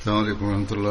അസ്സാം വലൈക്കും വാഹമത്തുള്ള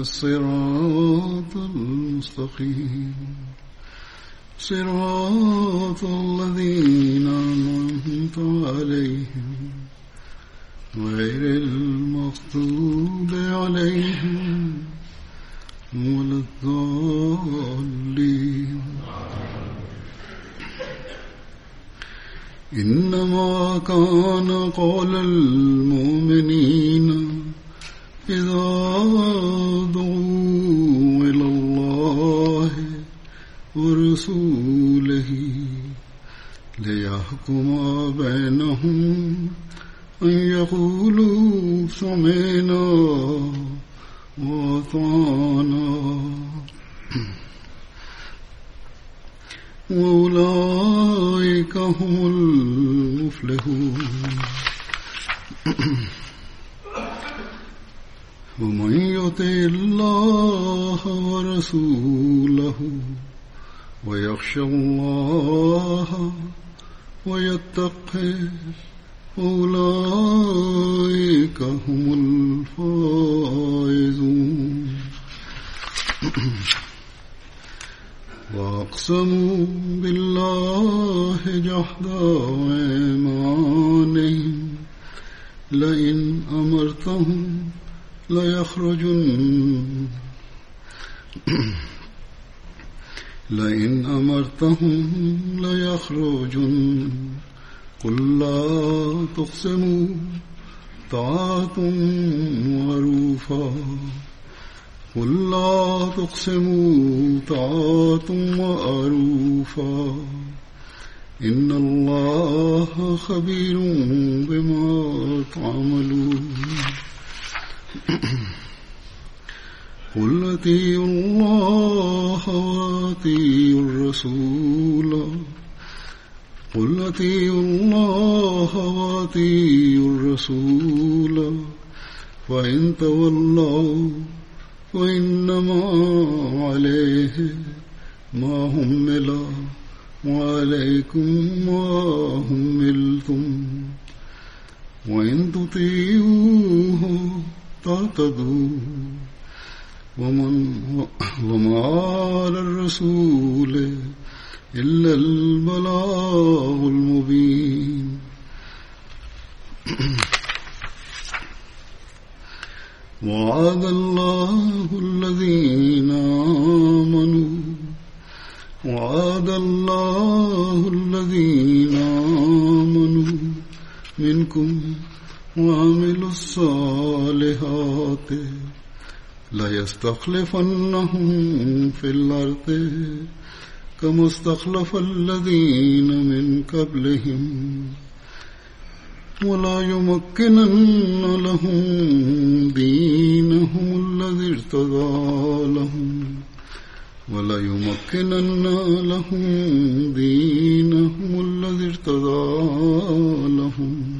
الصراط المستقيم. صراط الذين أنعمت عليهم غير المغضوب عليهم ولا الضالين. إنما كان قول المؤمنين إذا ورسوله ليحكم بينهم أن يقولوا سمعنا وأطعنا. وأولئك هم المفلحون. ومن يطع الله ورسوله ويخشى الله ويتقه أولئك هم الفائزون. وأقسموا بالله جحد أيمانهم. لئن أمرتهم ليخرجن. لئن أمرتهم ليخرجن. قل لا تقسموا طاعة معروفا قل لا تقسموا طاعة معروفا إن الله خبير بما تعملون. قل أطيعوا الله وأطيعوا الرسول. قل أطيعوا الله وأطيعوا الرسول. فإن تولوا فإنما عليه ما همل وعليكم ما هملتم وإن تطيعوه تعتدوا ومن وما على الرسول إلا البلاغ المبين. وعد الله الذين آمنوا وعد الله الذين آمنوا منكم وعملوا الصالحات. ليستخلفنهم في الأرض كما استخلف الذين من قبلهم ولا يمكنن لهم دينهم الذي ارتضى لهم ولا يمكنن لهم دينهم الذي ارتضى لهم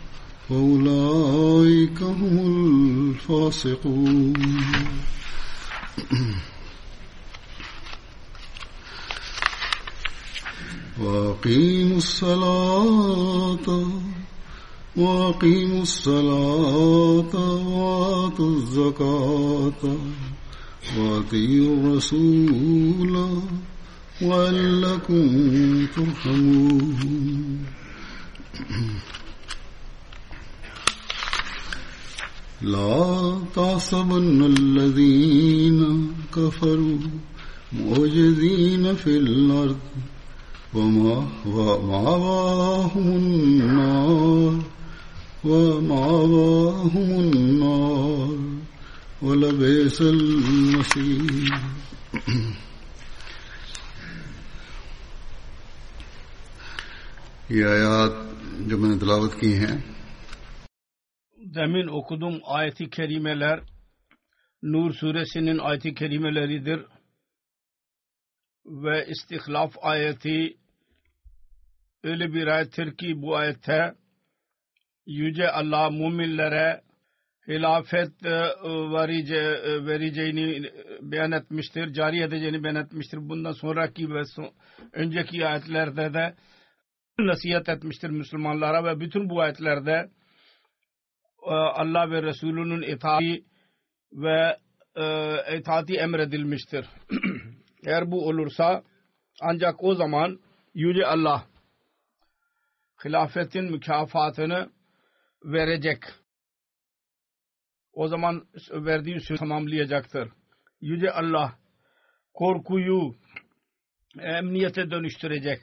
فأولئك هم الفاسقون. وأقيموا الصلاة وأقيموا الصلاة وآتوا الزكاة وأطيعوا الرسول وعلكم ترحمون. لا تحسبن الذين كفروا موجدين في الأرض وما ومأواهم النار وما ومأواهم النار ولبئس المصير. یہ آیات جو میں نے تلاوت کی ہیں demin okudum ayeti kerimeler Nur suresinin ayeti kerimeleridir ve istihlaf ayeti öyle bir ayettir ki bu ayette Yüce Allah müminlere hilafet e, verice, e, vereceğini beyan etmiştir, cari edeceğini beyan etmiştir. Bundan sonraki ve son, önceki ayetlerde de nasihat etmiştir Müslümanlara ve bütün bu ayetlerde Allah ve Resulünün itaati ve e, itaati emredilmiştir. Eğer bu olursa ancak o zaman Yüce Allah hilafetin mükafatını verecek. O zaman verdiği söz tamamlayacaktır. Yüce Allah korkuyu emniyete dönüştürecek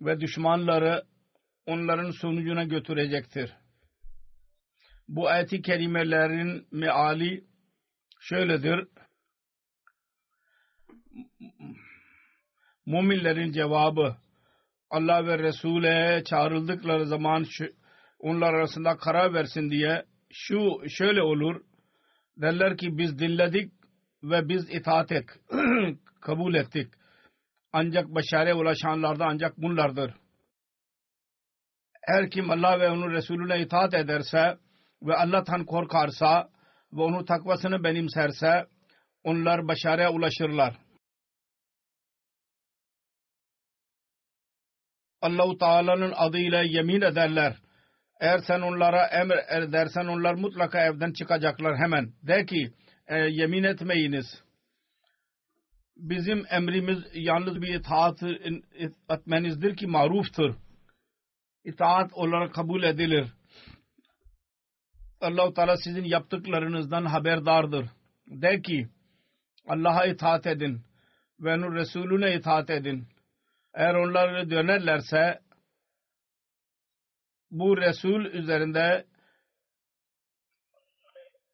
ve düşmanları onların sonucuna götürecektir. Bu ayet-i kerimelerin meali şöyledir. Müminlerin cevabı Allah ve Resul'e çağrıldıkları zaman şu, onlar arasında karar versin diye şu şöyle olur. Derler ki biz dinledik ve biz itaat et, kabul ettik. Ancak başarıya ulaşanlar da ancak bunlardır. Her kim Allah ve onun Resulüne itaat ederse ve Allah'tan korkarsa ve onun takvasını benimserse onlar başarıya ulaşırlar. Allahu Teala'nın adıyla yemin ederler. Eğer sen onlara emir edersen onlar mutlaka evden çıkacaklar hemen. De ki e, yemin etmeyiniz. Bizim emrimiz yalnız bir itaat etmenizdir ki maruftur. İtaat olarak kabul edilir. Allah-u Teala sizin yaptıklarınızdan haberdardır. De ki Allah'a itaat edin ve onun Resulüne itaat edin. Eğer onlar dönerlerse bu Resul üzerinde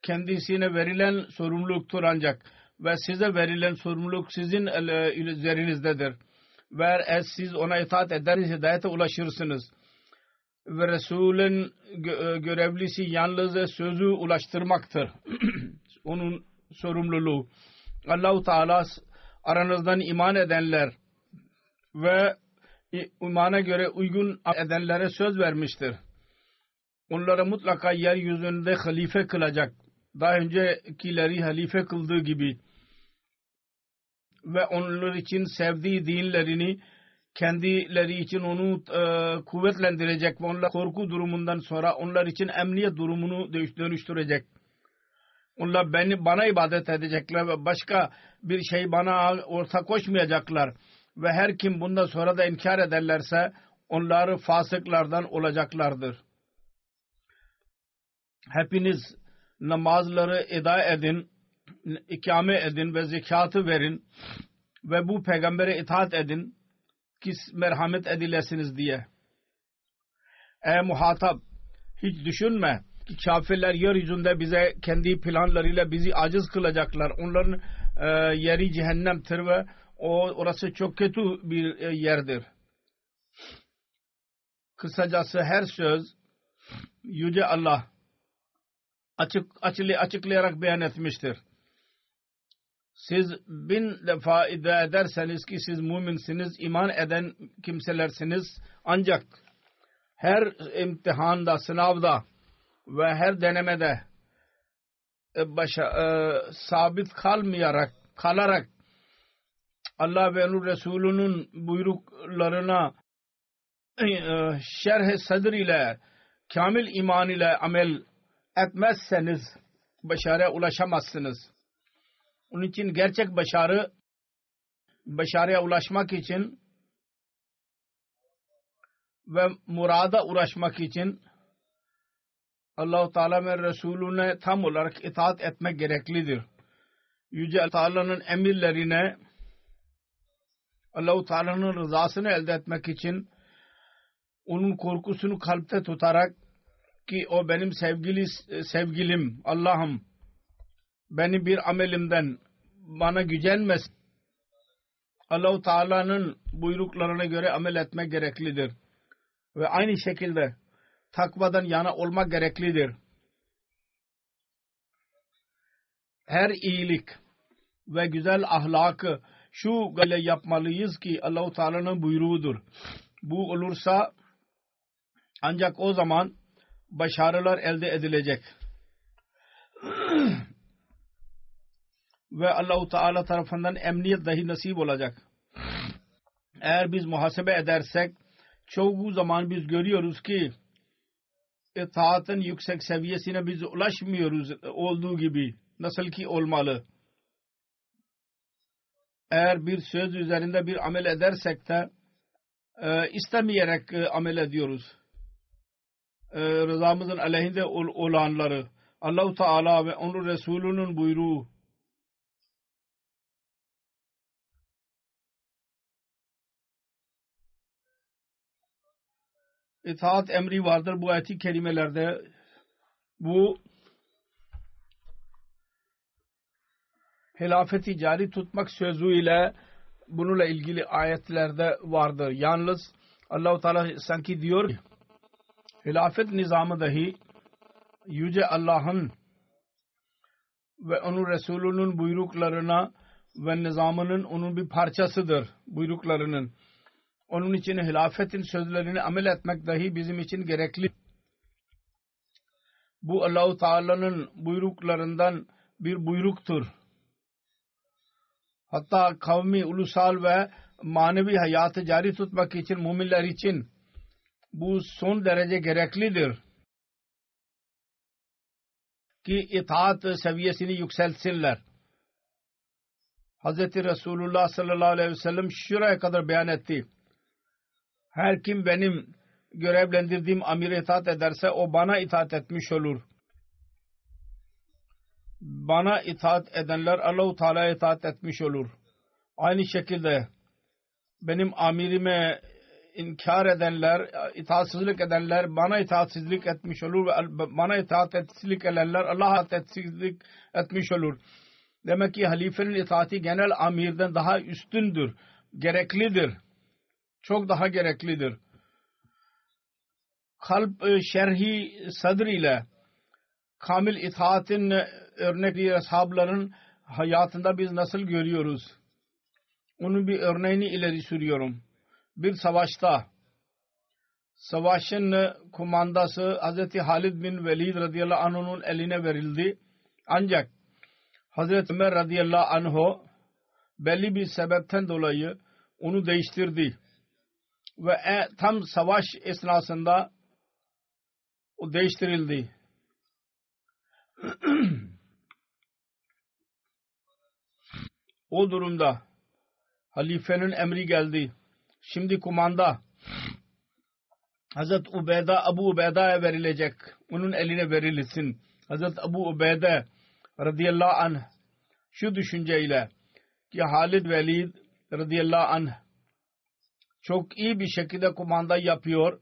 kendisine verilen sorumluluktur ancak ve size verilen sorumluluk sizin üzerinizdedir. Ve eğer siz ona itaat ederseniz hidayete ulaşırsınız. Ve Resul'ün görevlisi yalnız sözü ulaştırmaktır. Onun sorumluluğu. Allahu Teala aranızdan iman edenler ve imana göre uygun edenlere söz vermiştir. Onlara mutlaka yeryüzünde halife kılacak. Daha öncekileri halife kıldığı gibi ve onlar için sevdiği dinlerini kendileri için onu e, kuvvetlendirecek ve onlar korku durumundan sonra onlar için emniyet durumunu dönüştürecek. Onlar beni bana ibadet edecekler ve başka bir şey bana ortak koşmayacaklar ve her kim bundan sonra da inkar ederlerse onları fasıklardan olacaklardır. Hepiniz namazları eda edin, ikame edin ve zekatı verin ve bu peygambere itaat edin ki merhamet edilesiniz diye. Ey muhatap hiç düşünme ki kafirler yeryüzünde bize kendi planlarıyla bizi aciz kılacaklar. Onların e, yeri cehennemtir ve o orası çok kötü bir e, yerdir. Kısacası her söz Yüce Allah açık, açıklayarak beyan etmiştir. Siz bin defa iddia ederseniz ki siz müminsiniz, iman eden kimselersiniz ancak her imtihanda, sınavda ve her denemede e, başa, e, sabit kalmayarak, kalarak Allah ve onun Resulü'nün buyruklarına e, şerh sadr ile kamil iman ile amel etmezseniz başarıya ulaşamazsınız. Onun için gerçek başarı başarıya ulaşmak için ve murada uğraşmak için Allah-u Teala ve Resulüne tam olarak itaat etmek gereklidir. Yüce Teala'nın emirlerine Allah-u Teala'nın rızasını elde etmek için onun korkusunu kalpte tutarak ki o benim sevgili sevgilim Allah'ım beni bir amelimden bana gücenmesin. Allah-u Teala'nın buyruklarına göre amel etmek gereklidir. Ve aynı şekilde takvadan yana olmak gereklidir. Her iyilik ve güzel ahlakı şu gale yapmalıyız ki Allah-u Teala'nın buyruğudur. Bu olursa ancak o zaman başarılar elde edilecek. Ve Allah-u Teala tarafından emniyet dahi nasip olacak. Eğer biz muhasebe edersek çoğu zaman biz görüyoruz ki itaatın yüksek seviyesine biz ulaşmıyoruz olduğu gibi nasıl ki olmalı. Eğer bir söz üzerinde bir amel edersek de e, istemeyerek e, amel ediyoruz. E, rızamızın aleyhinde ol, olanları Allah-u Teala ve onun Resulünün buyruğu itaat emri vardır bu ayet-i kerimelerde. Bu hilafeti cari tutmak sözüyle bununla ilgili ayetlerde vardır. Yalnız Allah-u Teala sanki diyor ki hilafet nizamı dahi Yüce Allah'ın ve onun Resulünün buyruklarına ve nizamının onun bir parçasıdır buyruklarının. Onun için hilafetin sözlerini amel etmek dahi bizim için gerekli. Bu Allahu Teala'nın buyruklarından bir buyruktur. Hatta kavmi, ulusal ve manevi hayatı cari tutmak için müminler için bu son derece gereklidir. Ki itaat seviyesini yükseltsinler. Hz. Resulullah sallallahu aleyhi ve sellem şuraya kadar beyan etti her kim benim görevlendirdiğim amire itaat ederse o bana itaat etmiş olur. Bana itaat edenler Allah-u Teala'ya itaat etmiş olur. Aynı şekilde benim amirime inkar edenler, itaatsizlik edenler bana itaatsizlik etmiş olur ve bana itaatsizlik edenler Allah'a itaatsizlik etmiş olur. Demek ki halifenin itaati genel amirden daha üstündür, gereklidir çok daha gereklidir. Kalp e, şerhi sadr ile kamil itaatin e, örnekli ashabların hayatında biz nasıl görüyoruz? Onun bir örneğini ileri sürüyorum. Bir savaşta savaşın e, kumandası Hz. Halid bin Velid radıyallahu anh'un eline verildi. Ancak Hz. Ömer radıyallahu anh'u belli bir sebepten dolayı onu değiştirdi ve e, tam savaş esnasında o değiştirildi. o durumda halifenin emri geldi. Şimdi kumanda Hazret Ubeyda Abu Ubeyda'ya verilecek. Onun eline verilsin. Hazret Abu Ubeyde radıyallahu anh şu düşünceyle ki Halid Velid radıyallahu anh çok iyi bir şekilde kumanda yapıyor.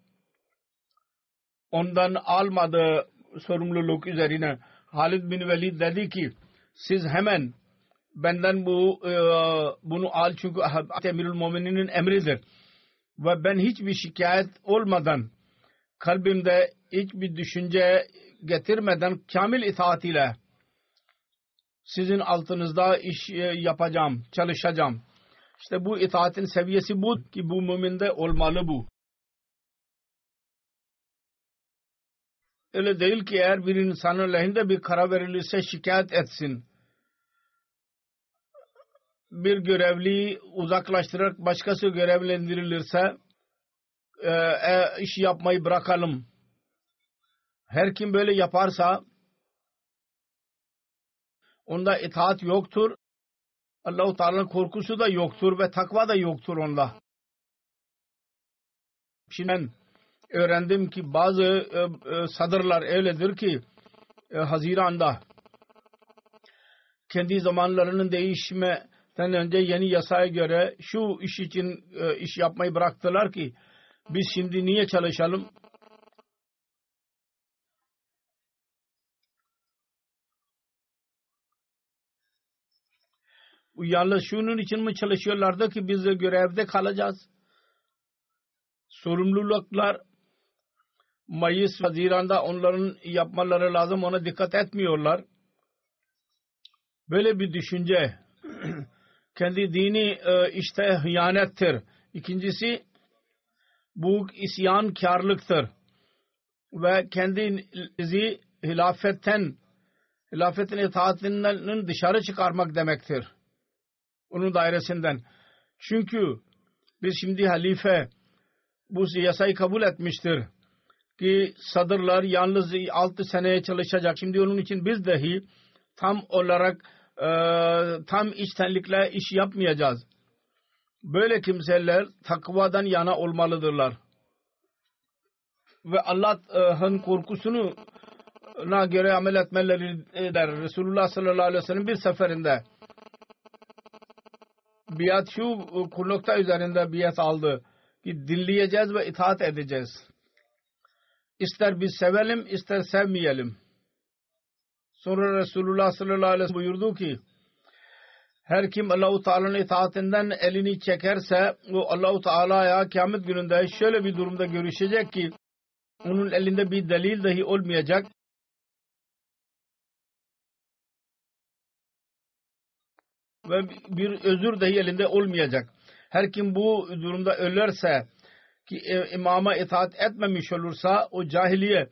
Ondan almadığı sorumluluk üzerine Halid bin Velid dedi ki siz hemen benden bu e, bunu al çünkü Emirül Mumininin emridir. Ve ben hiçbir şikayet olmadan kalbimde hiçbir düşünce getirmeden kamil itaat ile sizin altınızda iş e, yapacağım, çalışacağım. İşte bu itaatin seviyesi bu ki bu müminde olmalı bu. Öyle değil ki eğer bir insanın lehinde bir karar verilirse şikayet etsin. Bir görevli uzaklaştırarak başkası görevlendirilirse e, e, iş yapmayı bırakalım. Her kim böyle yaparsa onda itaat yoktur. Allahu Teala'nın korkusu da yoktur ve takva da yoktur onda. Şimdi ben öğrendim ki bazı e, e, sadırlar öyledir ki e, Haziran'da kendi zamanlarının değişmeden önce yeni yasaya göre şu iş için e, iş yapmayı bıraktılar ki biz şimdi niye çalışalım? Yalnız şunun için mi çalışıyorlardı ki biz de görevde kalacağız? Sorumluluklar Mayıs, Haziran'da onların yapmaları lazım. Ona dikkat etmiyorlar. Böyle bir düşünce kendi dini e, işte hıyanettir. İkincisi bu isyankarlıktır. Ve kendinizi hilafetten hilafetin itaatinden dışarı çıkarmak demektir. Onun dairesinden. Çünkü biz şimdi halife bu yasayı kabul etmiştir ki sadırlar yalnız 6 seneye çalışacak. Şimdi onun için biz dahi tam olarak e, tam içtenlikle iş yapmayacağız. Böyle kimseler takvadan yana olmalıdırlar. Ve Allah'ın korkusunu na göre amel etmeleri der. Resulullah sallallahu aleyhi ve sellem bir seferinde biat şu nokta üzerinde biat aldı ki dinleyeceğiz ve itaat edeceğiz. İster biz sevelim ister sevmeyelim. Sonra Resulullah sallallahu aleyhi ve sellem buyurdu ki her kim Allahu Teala'nın itaatinden elini çekerse o Allahu Teala'ya kıyamet gününde şöyle bir durumda görüşecek ki onun elinde bir delil dahi olmayacak. Ve bir özür dahi elinde olmayacak. Her kim bu durumda ölürse ki e, imama itaat etmemiş olursa o cahiliye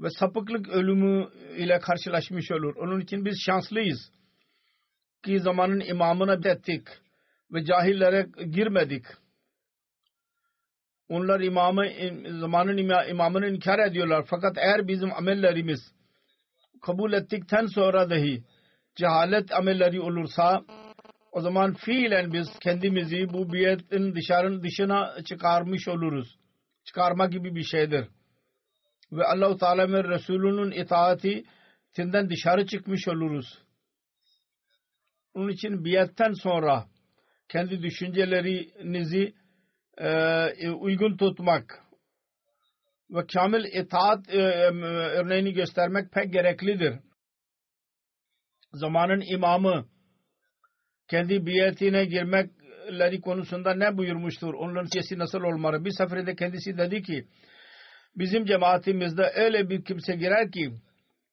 ve sapıklık ölümü ile karşılaşmış olur. Onun için biz şanslıyız ki zamanın imamına ettik ve cahillere girmedik. Onlar imamı, zamanın imamını inkar ediyorlar. Fakat eğer bizim amellerimiz kabul ettikten sonra dahi cehalet amelleri olursa o zaman fiilen biz kendimizi bu biyetin dışarın dışına çıkarmış oluruz. Çıkarma gibi bir şeydir. Ve Allah-u Teala ve Resulünün itaati tinden dışarı çıkmış oluruz. Onun için biyetten sonra kendi düşüncelerinizi e, uygun tutmak ve kamil itaat e, örneğini göstermek pek gereklidir. Zamanın imamı kendi biyetine girmekleri konusunda ne buyurmuştur? Onların siyasi nasıl olmalı? Bir seferinde kendisi dedi ki bizim cemaatimizde öyle bir kimse girer ki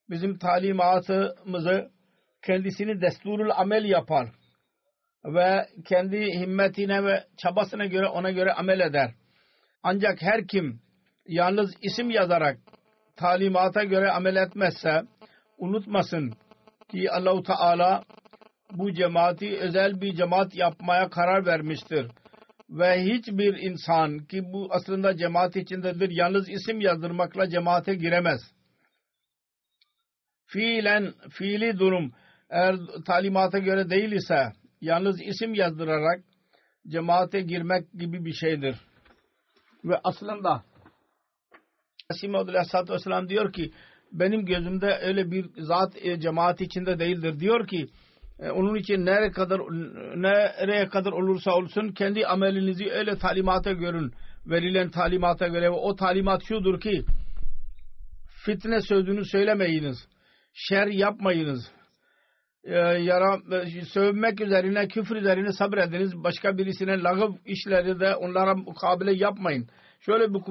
bizim talimatımızı kendisini desturul amel yapar ve kendi himmetine ve çabasına göre ona göre amel eder. Ancak her kim yalnız isim yazarak talimata göre amel etmezse unutmasın ki Allahu Teala bu cemaati özel bir cemaat yapmaya karar vermiştir. Ve hiçbir insan ki bu aslında cemaat içindedir yalnız isim yazdırmakla cemaate giremez. Fiilen, fiili durum eğer talimata göre değil ise yalnız isim yazdırarak cemaate girmek gibi bir şeydir. Ve aslında Asim Aleyhisselatü Vesselam diyor ki benim gözümde öyle bir zat e, cemaat içinde değildir. Diyor ki onun için nereye kadar nereye kadar olursa olsun kendi amelinizi öyle talimata görün. Verilen talimata göre o talimat şudur ki fitne sözünü söylemeyiniz. Şer yapmayınız. E, yara, e, sövmek üzerine, küfür üzerine sabrediniz. Başka birisine lagıv işleri de onlara mukabele yapmayın. şöyle bir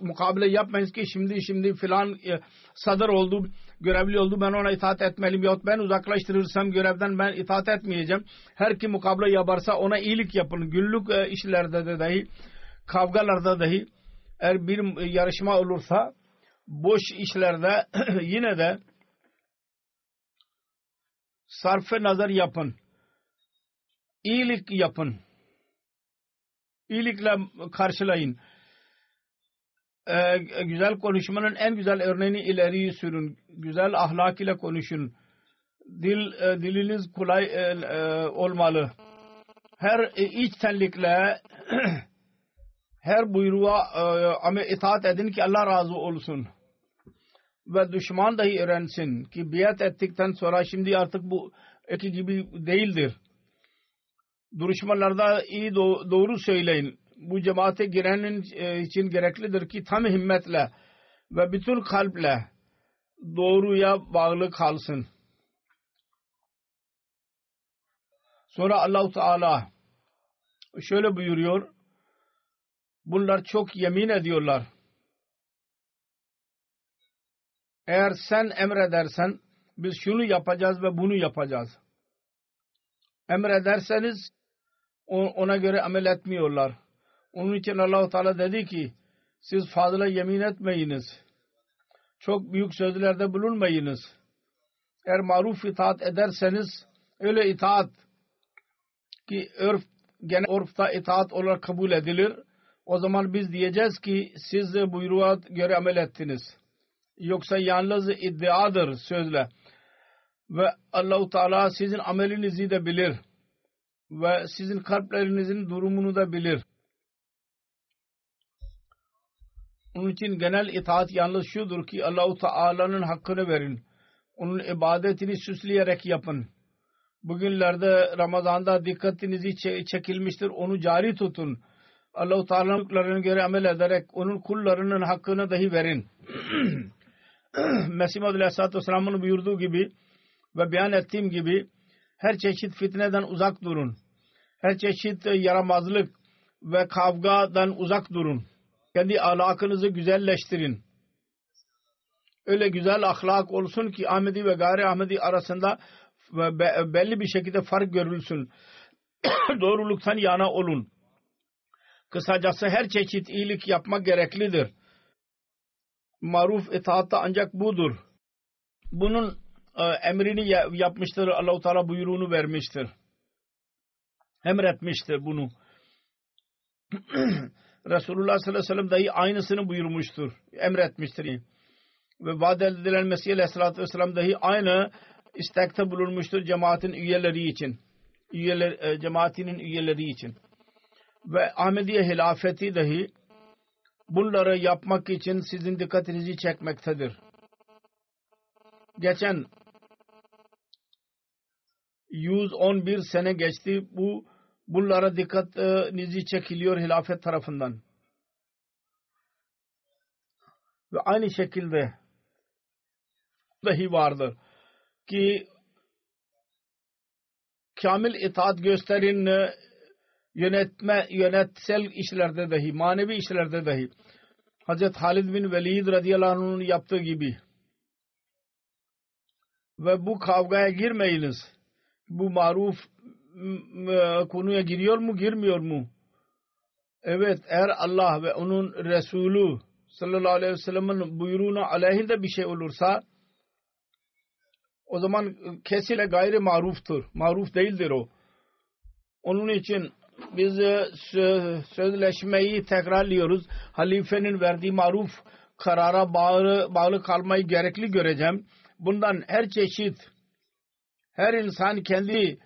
mukabele yapmayız ki şimdi şimdi filan e, sadar oldu görevli oldu ben ona itaat etmeliyim yahut ben uzaklaştırırsam görevden ben itaat etmeyeceğim. Her kim mukabele yaparsa ona iyilik yapın. Günlük e, işlerde de dahi kavgalarda dahi eğer bir yarışma olursa boş işlerde yine de sarfe nazar yapın. İyilik yapın. İyilikle karşılayın. Ee, güzel konuşmanın en güzel örneğini ileri sürün. Güzel ahlak ile konuşun. Dil e, diliniz kolay e, e, olmalı. Her e, içtenlikle her buyruğa e, itaat edin ki Allah razı olsun. Ve düşman dahi öğrensin ki biat ettikten sonra şimdi artık bu eki gibi değildir. Duruşmalarda iyi doğru söyleyin. Bu cemaate girenin e, için gereklidir ki tam himmetle ve bütün kalple doğruya bağlı kalsın. Sonra Allahu Teala şöyle buyuruyor. Bunlar çok yemin ediyorlar. Eğer sen emredersen biz şunu yapacağız ve bunu yapacağız. Emrederseniz ona göre amel etmiyorlar. Onun için Allah-u Teala dedi ki siz fazla yemin etmeyiniz. Çok büyük sözlerde bulunmayınız. Eğer maruf itaat ederseniz öyle itaat ki örf gene orfta itaat olarak kabul edilir. O zaman biz diyeceğiz ki siz de buyruğa göre amel ettiniz. Yoksa yalnız iddiadır sözle. Ve Allahu Teala sizin amelinizi de bilir. Ve sizin kalplerinizin durumunu da bilir. Onun için genel itaat yalnız şudur ki Allahu Teala'nın hakkını verin. Onun ibadetini süsleyerek yapın. Bugünlerde Ramazan'da dikkatinizi çekilmiştir. Onu cari tutun. Allah-u Teala'nın göre amel ederek onun kullarının hakkını dahi verin. Mesih Muhammed Aleyhisselatü Vesselam'ın buyurduğu gibi ve beyan ettiğim gibi her çeşit fitneden uzak durun. Her çeşit yaramazlık ve kavgadan uzak durun. Kendi ahlakınızı güzelleştirin. Öyle güzel ahlak olsun ki Ahmedi ve gayri Ahmedi arasında belli bir şekilde fark görülsün. Doğruluktan yana olun. Kısacası her çeşit iyilik yapmak gereklidir. Maruf itaatta ancak budur. Bunun e, emrini yapmıştır. Allah-u Teala buyruğunu vermiştir. Emretmiştir bunu. Resulullah sallallahu aleyhi ve sellem dahi aynısını buyurmuştur. Emretmiştir. Ve vaat edilen Mesih aleyhissalatü vesselam dahi aynı istekte bulunmuştur cemaatin üyeleri için. Üyeler, e, cemaatinin üyeleri için. Ve Ahmediye hilafeti dahi bunları yapmak için sizin dikkatinizi çekmektedir. Geçen 111 sene geçti. Bu bunlara dikkatinizi çekiliyor hilafet tarafından. Ve aynı şekilde dahi vardır ki kamil itaat gösterin yönetme yönetsel işlerde dahi manevi işlerde dahi Hazreti Halid bin Velid radıyallahu anh'ın yaptığı gibi ve bu kavgaya girmeyiniz. Bu maruf konuya giriyor mu girmiyor mu? Evet eğer Allah ve onun Resulü sallallahu aleyhi ve sellem'in buyruğuna aleyhinde bir şey olursa o zaman kesile gayri maruftur. Maruf değildir o. Onun için biz sözleşmeyi tekrarlıyoruz. Halifenin verdiği maruf karara bağlı, bağlı kalmayı gerekli göreceğim. Bundan her çeşit her insan kendi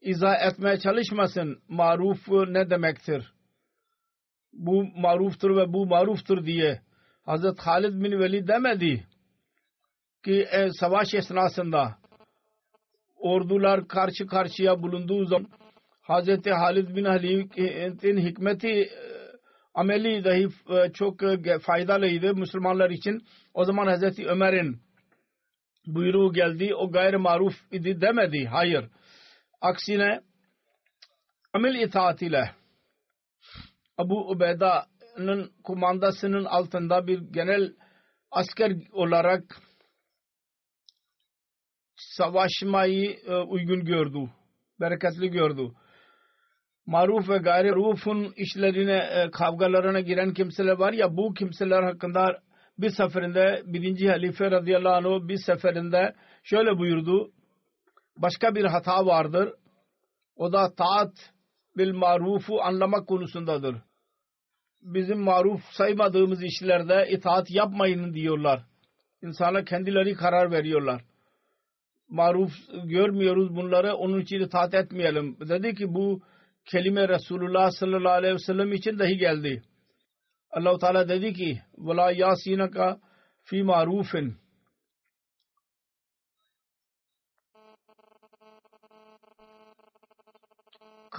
izah etmeye çalışmasın. Maruf ne demektir? Bu maruftur ve bu maruftur diye. Hazreti Halid bin Velid demedi ki e, savaş esnasında ordular karşı karşıya bulunduğu zaman Hazreti Halid bin Halid'in hikmeti e, ameli dahi e, çok e, faydalıydı Müslümanlar için. O zaman Hazreti Ömer'in buyruğu geldi. O gayri maruf idi demedi. Hayır. Aksine amel itaat ile Abu Ubeyda halifenin kumandasının altında bir genel asker olarak savaşmayı e, uygun gördü. Bereketli gördü. Maruf ve gayri rufun işlerine, e, kavgalarına giren kimseler var ya bu kimseler hakkında bir seferinde birinci halife radıyallahu anh bir seferinde şöyle buyurdu Başka bir hata vardır. O da taat bil marufu anlamak konusundadır. Bizim maruf saymadığımız işlerde itaat yapmayın diyorlar. İnsana kendileri karar veriyorlar. Maruf görmüyoruz bunları onun için itaat etmeyelim. Dedi ki bu kelime Resulullah sallallahu aleyhi ve sellem için dahi geldi. Allah Teala dedi ki وَلَا يَاسِينَكَ fi marufin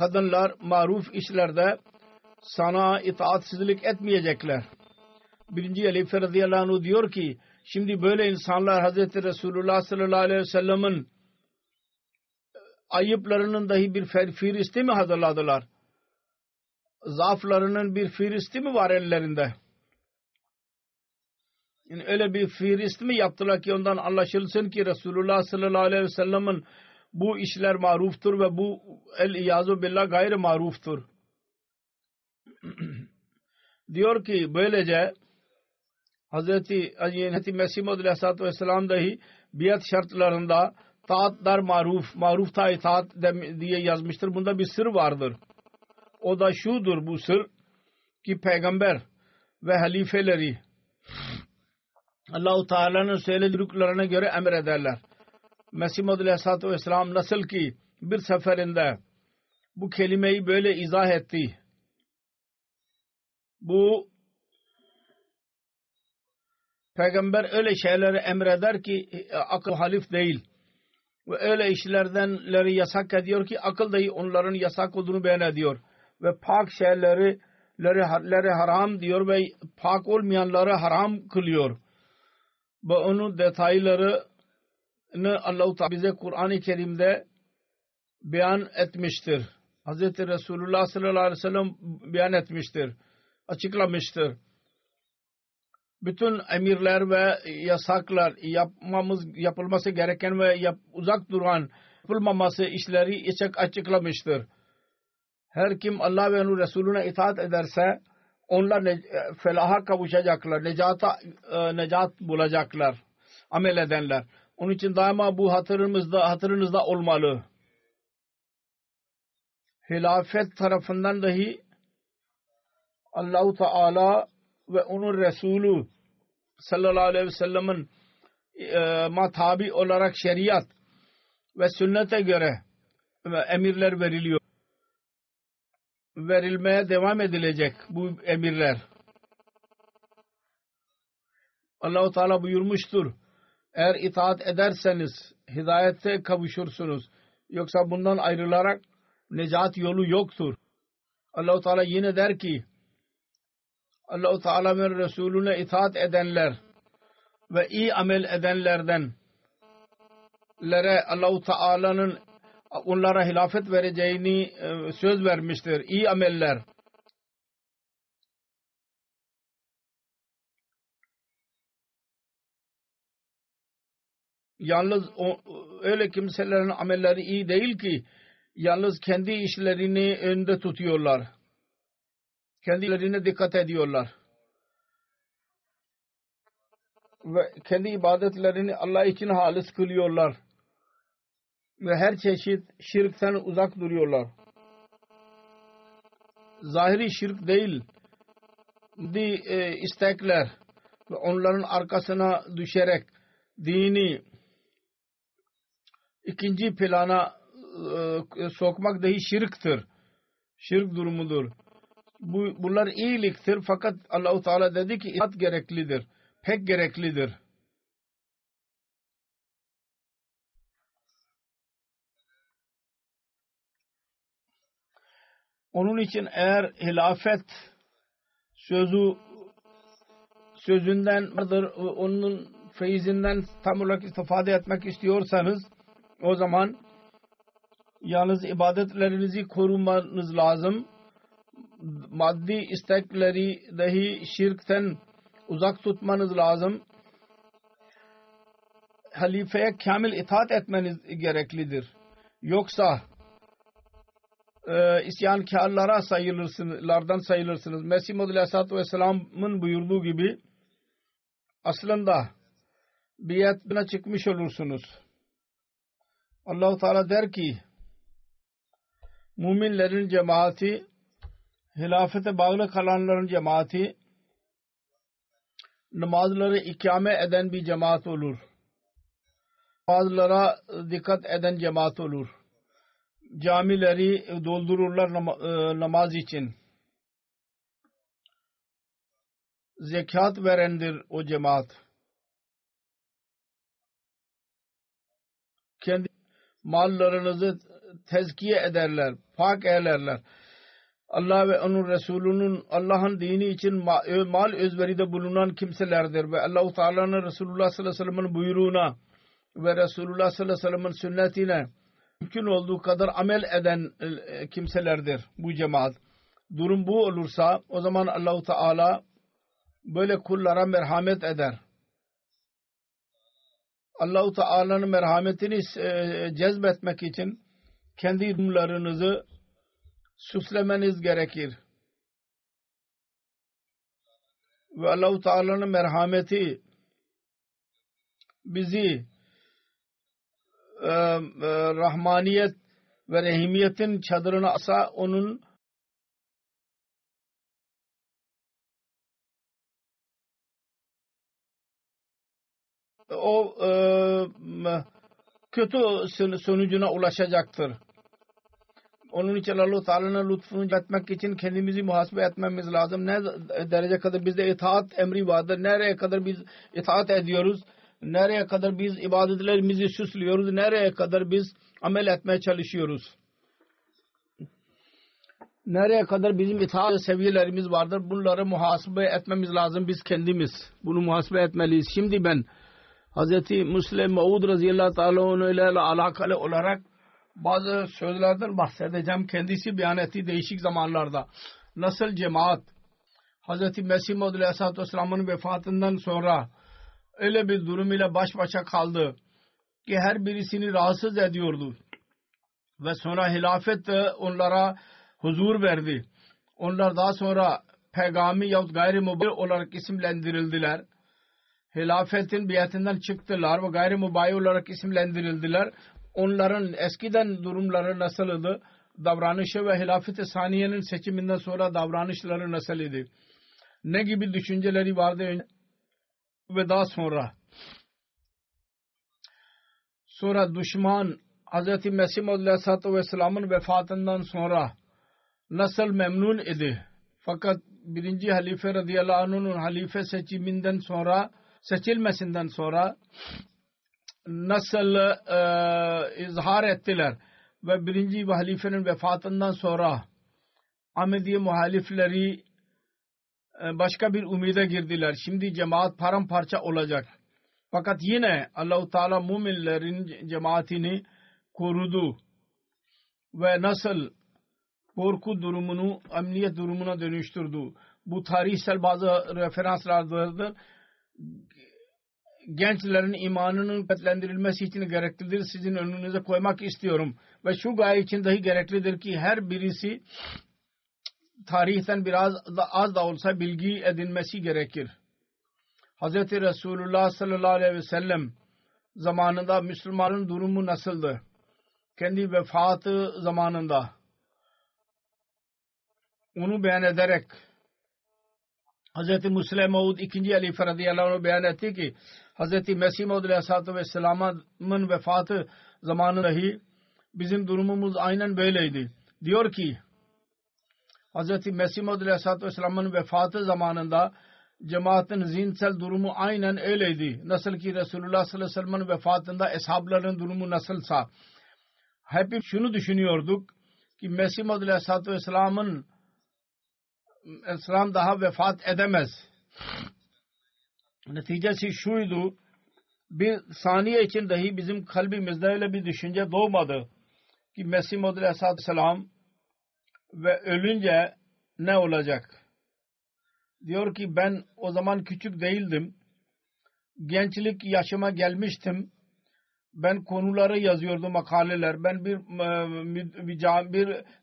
kadınlar maruf işlerde sana itaatsizlik etmeyecekler. Birinci Halife radıyallahu anh diyor ki şimdi böyle insanlar Hazreti Resulullah sallallahu aleyhi ve sellem'in ayıplarının dahi bir firisti mi hazırladılar? Zaaflarının bir firisti mi var ellerinde? Yani öyle bir firist mi yaptılar ki ondan anlaşılsın ki Resulullah sallallahu aleyhi ve sellem'in bu işler maruftur ve bu el iyazu billah gayri maruftur. diyor ki böylece Hazreti Hazreti Mesih Maud Aleyhisselatü Vesselam dahi biat şartlarında taatlar maruf, maruf ta itaat diye yazmıştır. Bunda bir sır vardır. O da şudur bu sır ki peygamber ve halifeleri Allah-u Teala'nın söylediklerine göre emrederler. Mesih Maud Aleyhisselatü Vesselam nasıl ki bir seferinde bu kelimeyi böyle izah etti. Bu peygamber öyle şeyleri emreder ki e, akıl halif değil. Ve öyle işlerdenleri yasak ediyor ki akıl dahi onların yasak olduğunu beyan ediyor. Ve pak şeyleri leri haram diyor ve pak olmayanları haram kılıyor. Ve onun detayları Allah-u Teala bize Kur'an-ı Kerim'de beyan etmiştir. Hz. Resulullah sallallahu aleyhi ve sellem beyan etmiştir. Açıklamıştır. Bütün emirler ve yasaklar yapmamız yapılması gereken ve yap, uzak duran yapılmaması işleri açıklamıştır. Her kim Allah ve onun Resulüne itaat ederse onlar ne, felaha kavuşacaklar. Necata, e, necat bulacaklar. Amel edenler. Onun için daima bu hatırımızda, hatırınızda olmalı. Hilafet tarafından dahi Allahu Teala ve onun Resulü sallallahu aleyhi ve sellem'in e, matabi olarak şeriat ve sünnete göre emirler veriliyor. Verilmeye devam edilecek bu emirler. Allahu Teala buyurmuştur. Eğer itaat ederseniz hidayete kavuşursunuz. Yoksa bundan ayrılarak necat yolu yoktur. Allahu Teala yine der ki Allahu Teala ve Resulüne itaat edenler ve iyi amel edenlerden lere Allahu Teala'nın onlara hilafet vereceğini e, söz vermiştir. İyi ameller yalnız o, öyle kimselerin amelleri iyi değil ki yalnız kendi işlerini önde tutuyorlar. Kendilerine dikkat ediyorlar. Ve kendi ibadetlerini Allah için halis kılıyorlar. Ve her çeşit şirkten uzak duruyorlar. Zahiri şirk değil. Di e, istekler ve onların arkasına düşerek dini ikinci plana e, sokmak dahi şirktir. Şirk durumudur. Bu, bunlar iyiliktir fakat Allahu Teala dedi ki itaat gereklidir. Pek gereklidir. Onun için eğer hilafet sözü sözünden vardır, onun feyzinden tam olarak istifade etmek istiyorsanız o zaman yalnız ibadetlerinizi korumanız lazım. maddi istekleri dahi şirkten uzak tutmanız lazım. Halifeye kamil itaat etmeniz gereklidir. Yoksa e, isyankarlara sayılırsınız, lardan sayılırsınız. Mesih Muhammed Aleyhisselatü Vesselam'ın buyurduğu gibi aslında biatına çıkmış olursunuz. Allahu Teala der ki müminlerin cemaati hilafete bağlı kalanların cemaati namazları ikame eden bir cemaat olur. Namazlara dikkat eden cemaat olur. Camileri doldururlar e, namaz için. Zekat verendir o cemaat. Kendi mallarınızı tezkiye ederler, pak ederler. Allah ve onun Resulünün Allah'ın dini için mal özveride bulunan kimselerdir ve Allah-u Teala'nın Resulullah sallallahu aleyhi ve sellem'in buyruğuna ve Resulullah sallallahu aleyhi ve sellem'in sünnetine mümkün olduğu kadar amel eden e, kimselerdir bu cemaat. Durum bu olursa o zaman Allah-u Teala böyle kullara merhamet eder. Allah-u Teala'nın merhametini e, cezbetmek için kendi durumlarınızı süslemeniz gerekir. Ve Allah-u Teala'nın merhameti bizi e, e, rahmaniyet ve rehimiyetin çadırına asa onun o e, kötü sonucuna ulaşacaktır. Onun için Allah-u Teala'nın lütfunu etmek için kendimizi muhasebe etmemiz lazım. Ne derece kadar bizde itaat emri vardır. Nereye kadar biz itaat ediyoruz. Nereye kadar biz ibadetlerimizi süslüyoruz. Nereye kadar biz amel etmeye çalışıyoruz. Nereye kadar bizim itaat seviyelerimiz vardır. Bunları muhasebe etmemiz lazım biz kendimiz. Bunu muhasebe etmeliyiz. Şimdi ben Hz. Müslim Maud radıyallahu teala ile alakalı olarak bazı sözlerden bahsedeceğim. Kendisi beyan ettiği değişik zamanlarda. Nasıl cemaat Hz. Mesih Maud Aleyhisselatü Vesselam'ın vefatından sonra öyle bir durum ile baş başa kaldı ki her birisini rahatsız ediyordu. Ve sonra hilafet onlara huzur verdi. Onlar daha sonra pegami yahut gayrimubir olarak isimlendirildiler. Hilafetin biyetinden çıktılar ve gayrimubayi olarak isimlendirildiler onların eskiden durumları nasıldı? Davranışı ve hilafet-i saniyenin seçiminden sonra davranışları nasıl idi? Ne gibi düşünceleri vardı ve daha sonra? Sonra düşman Hz. Mesih Aleyhisselatü Vesselam'ın vefatından sonra nasıl memnun idi? Fakat birinci halife radıyallahu anh'ın halife seçiminden sonra seçilmesinden sonra nasıl e, izhar ettiler ve birinci halifenin vefatından sonra Ahmediye muhalifleri e, başka bir umide girdiler. Şimdi cemaat paramparça olacak. Fakat yine Allahu Teala müminlerin cemaatini korudu ve nasıl korku durumunu emniyet durumuna dönüştürdü. Bu tarihsel bazı referanslardır gençlerin imanının kuvvetlendirilmesi için gereklidir. Sizin önünüze koymak istiyorum. Ve şu gaye için dahi gereklidir ki her birisi tarihten biraz da az da olsa bilgi edinmesi gerekir. Hz. Resulullah sallallahu aleyhi ve sellem zamanında Müslümanın durumu nasıldı? Kendi vefatı zamanında onu beyan ederek Hz. Müslim Maud 2. Halife radıyallahu anh beyan etti ki Hz. Mesih Maud aleyhissalatü vesselam'ın vefatı zamanı dahi bizim durumumuz aynen böyleydi. Diyor ki Hz. Mesih Maud aleyhissalatü vesselam'ın vefatı zamanında cemaatin zihinsel durumu aynen öyleydi. Nasıl ki Resulullah sallallahu aleyhi ve sellem'in vefatında eshabların durumu nasılsa. Hep şunu düşünüyorduk ki Mesih Maud aleyhissalatü vesselam'ın İslam daha vefat edemez. Neticesi şuydu, bir saniye için dahi bizim kalbimizde öyle bir düşünce doğmadı ki Mesih Muhammed Aleyhisselam ve ölünce ne olacak? Diyor ki ben o zaman küçük değildim. Gençlik yaşıma gelmiştim. Ben konuları yazıyordum makaleler. Ben bir bir, bir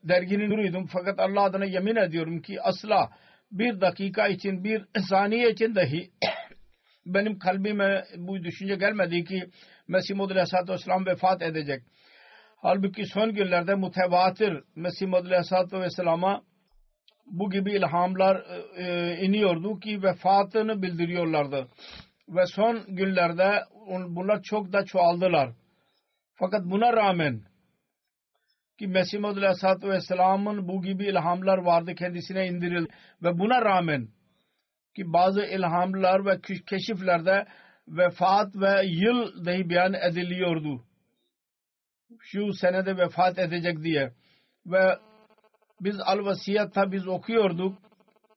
derginin müdürüydüm. Fakat Allah adına yemin ediyorum ki asla bir dakika için bir saniye için dahi benim kalbime bu düşünce gelmedi ki Mesih Muhammed Aleyhisselatü Vesselam vefat edecek. Halbuki son günlerde mutevatir Mesih Muhammed Aleyhisselatü Vesselam'a bu gibi ilhamlar e, e, iniyordu ki vefatını bildiriyorlardı. Ve son günlerde bunlar çok da çoğaldılar. Fakat buna rağmen ki Mesih Muhammed Aleyhisselatü Vesselam'ın bu gibi ilhamlar vardı kendisine indirildi. Ve buna rağmen ki bazı ilhamlar ve keşiflerde vefat ve yıl dahi beyan ediliyordu. Şu senede vefat edecek diye. Ve biz al-vasiyata biz okuyorduk.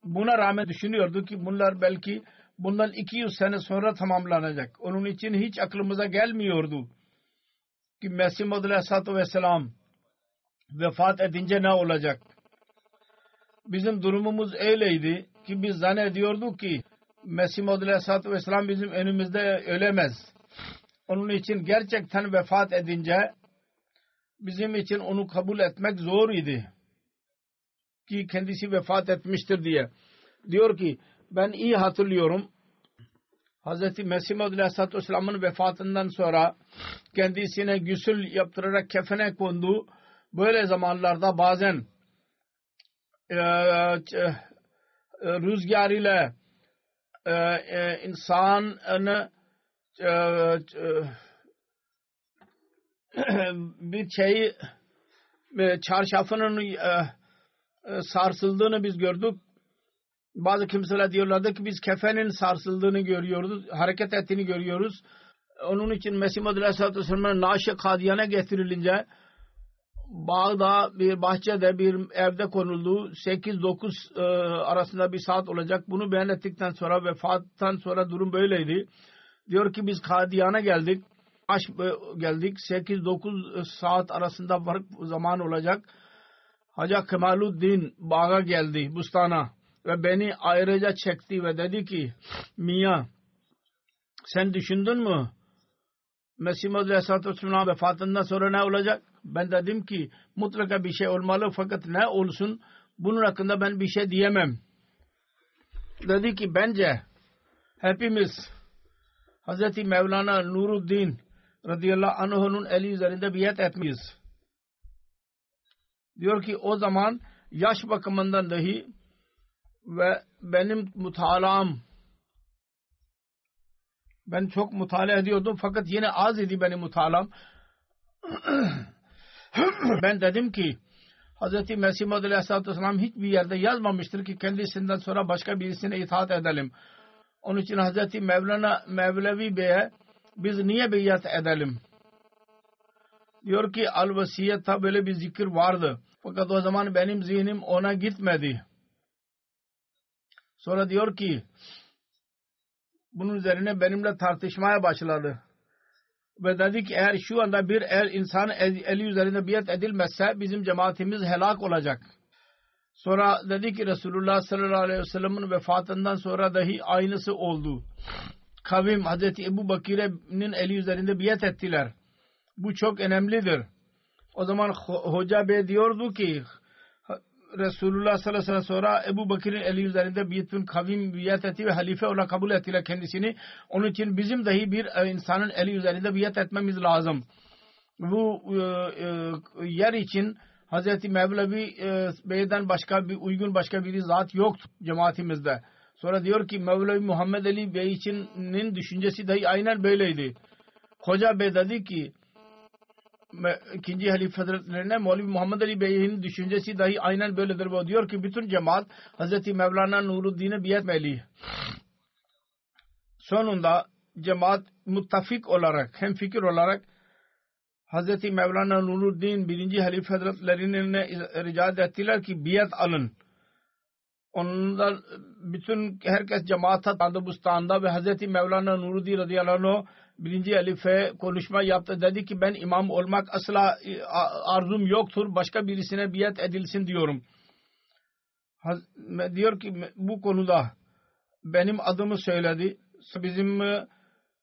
Buna rağmen düşünüyorduk ki bunlar belki bundan 200 sene sonra tamamlanacak. Onun için hiç aklımıza gelmiyordu ki Mesih Muhammed Aleyhisselatü Vesselam vefat edince ne olacak? Bizim durumumuz öyleydi ki biz zannediyorduk ki Mesih Muhammed Aleyhisselatü Vesselam bizim önümüzde ölemez. Onun için gerçekten vefat edince bizim için onu kabul etmek zor idi. Ki kendisi vefat etmiştir diye. Diyor ki ben iyi hatırlıyorum. Hz. Mesih Maud Aleyhisselatü Vesselam'ın vefatından sonra kendisine güsül yaptırarak kefene kondu. Böyle zamanlarda bazen e, e, rüzgar ile e, e, insanı e, e, bir şey e, çarşafının e, e, sarsıldığını biz gördük. Bazı kimseler diyorlardı ki biz kefenin sarsıldığını görüyoruz, hareket ettiğini görüyoruz. Onun için Mesih Madri Aleyhisselatü Vesselam'ın naaşı Kadiyan'a getirilince bağda bir bahçede bir evde konuldu. 8-9 e, arasında bir saat olacak. Bunu beyan ettikten sonra vefattan sonra durum böyleydi. Diyor ki biz Kadiyan'a geldik. Aş geldik. 8-9 saat arasında fark zaman olacak. Hacı Kemaluddin bağa geldi. Bustana ve beni ayrıca çekti ve dedi ki Mia sen düşündün mü? Mesih Muhammed Aleyhisselatü Vesselam vefatından sonra ne olacak? Ben dedim ki mutlaka bir şey olmalı fakat ne olsun bunun hakkında ben bir şey diyemem. Dedi ki bence hepimiz Hz. Mevlana Nuruddin radıyallahu anh'ın eli üzerinde biat etmeyiz. Diyor ki o zaman yaş bakımından dahi ve benim mutalam ben çok mutala ediyordum fakat yine az idi benim mutalam ben dedim ki Hz. Mesih Muhammed Aleyhisselatü Vesselam hiçbir yerde yazmamıştır ki kendisinden sonra başka birisine itaat edelim. Onun için Hz. Mevlana Mevlevi Bey'e biz niye beyat edelim? Diyor ki al-vasiyette böyle bir zikir vardı. Fakat o zaman benim zihnim ona gitmedi. Sonra diyor ki bunun üzerine benimle tartışmaya başladı. Ve dedi ki eğer şu anda bir el insan eli üzerinde biat edilmezse bizim cemaatimiz helak olacak. Sonra dedi ki Resulullah sallallahu aleyhi ve sellem'in vefatından sonra dahi aynısı oldu. Kavim Hazreti Ebu Bakir'in eli üzerinde biat ettiler. Bu çok önemlidir. O zaman hoca bey diyordu ki Resulullah sallallahu aleyhi ve sellem sonra Ebu Bakir'in eli üzerinde bütün kavim biat etti ve halife olarak kabul ettiler kendisini. Onun için bizim dahi bir e, insanın eli üzerinde biat etmemiz lazım. Bu e, e, yer için Hazreti Mevlevi e, Bey'den başka bir uygun başka bir zat yoktu cemaatimizde. Sonra diyor ki Mevlevi Muhammed Ali Bey içinin düşüncesi dahi aynen böyleydi. Hoca Bey dedi ki ikinci halife hazretlerine Mevlevi Muhammed Ali Bey'in düşüncesi dahi aynen böyledir. O diyor ki bütün cemaat Hz. Mevlana Nuruddin'e biat meli. Sonunda cemaat muttafik olarak hem fikir olarak Hz. Mevlana Nuruddin birinci halife hazretlerine rica ettiler ki biat alın. Ondan bütün herkes cemaat tanıdı bu standa ve Hz. Mevlana Nuruddin radıyallahu anh birinci halife konuşma yaptı. Dedi ki ben imam olmak asla e, arzum yoktur. Başka birisine biat edilsin diyorum. Diyor ki bu konuda benim adımı söyledi. Bizim e,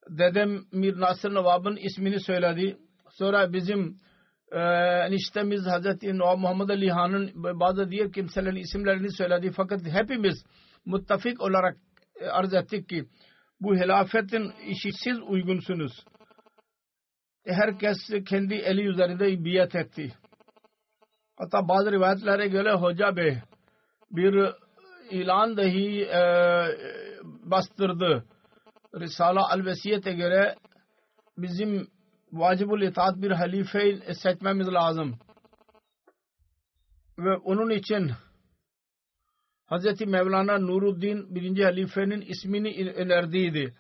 dedem Mir Nasır Nawab'ın ismini söyledi. Sonra bizim e, eniştemiz Hazreti Nawab Muhammed Ali Han'ın bazı diğer kimselerin isimlerini söyledi. Fakat hepimiz muttafik olarak e, arz ettik ki bu hilafetin işi siz uygunsunuz. Herkes kendi eli üzerinde biat etti. Hatta bazı rivayetlere göre Hoca Bey bir ilan dahi e, bastırdı. Risala al-Vesiyet'e göre bizim vacibul itaat bir halife seçmemiz lazım. Ve onun için Hz. Mevlana Nuruddin birinci halifenin ismini önerdiydi.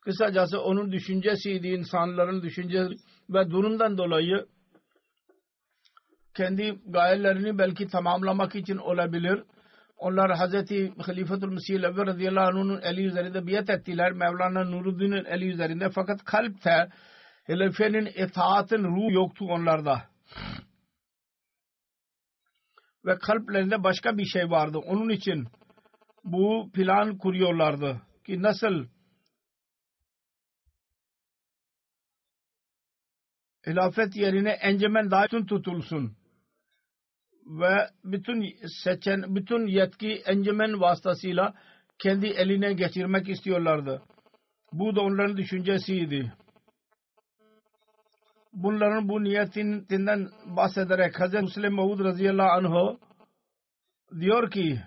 Kısacası onun düşüncesiydi insanların düşüncesi ve durumdan dolayı kendi gayelerini belki tamamlamak için olabilir. Onlar Hz. Halifetul Mesih Evvel radıyallahu anh'ın eli üzerinde biat ettiler. Mevlana Nuruddin'in eli üzerinde. Fakat kalpte halifenin itaatin ruhu yoktu onlarda. Ve kalplerinde başka bir şey vardı. Onun için bu plan kuruyorlardı. Ki nasıl hilafet yerine encemen daim tutulsun ve bütün seçen bütün yetki encemen vasıtasıyla kendi eline geçirmek istiyorlardı. Bu da onların düşüncesiydi. Bunların bu niyetinden bahsederek Hazreti Müslim Mahmud radıyallahu anh diyor ki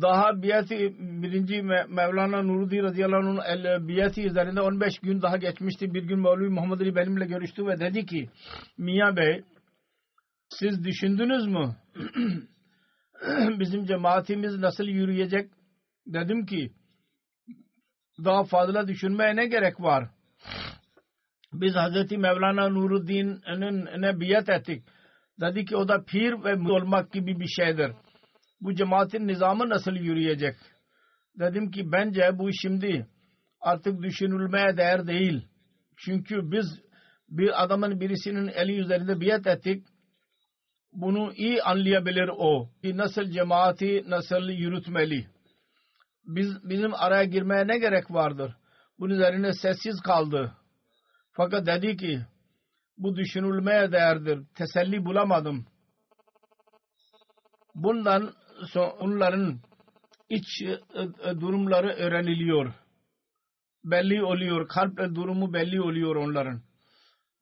daha biyati birinci Mevlana Nuruddin radıyallahu anh'ın biyati üzerinde 15 gün daha geçmişti. Bir gün Mevlevi Muhammed Ali benimle görüştü ve dedi ki Mia Bey siz düşündünüz mü? Bizim cemaatimiz nasıl yürüyecek? Dedim ki daha fazla düşünmeye ne gerek var? Biz Hz. Mevlana Nuruddin'in ne biat ettik. Dedi ki o da pir ve olmak gibi bir şeydir. Bu cemaatin nizamı nasıl yürüyecek? Dedim ki bence bu şimdi artık düşünülmeye değer değil. Çünkü biz bir adamın birisinin eli üzerinde biat ettik bunu iyi anlayabilir o. Ki nasıl cemaati nasıl yürütmeli. Biz, bizim araya girmeye ne gerek vardır? Bunun üzerine sessiz kaldı. Fakat dedi ki bu düşünülmeye değerdir. Teselli bulamadım. Bundan sonra onların iç e, e, durumları öğreniliyor. Belli oluyor. Kalp durumu belli oluyor onların.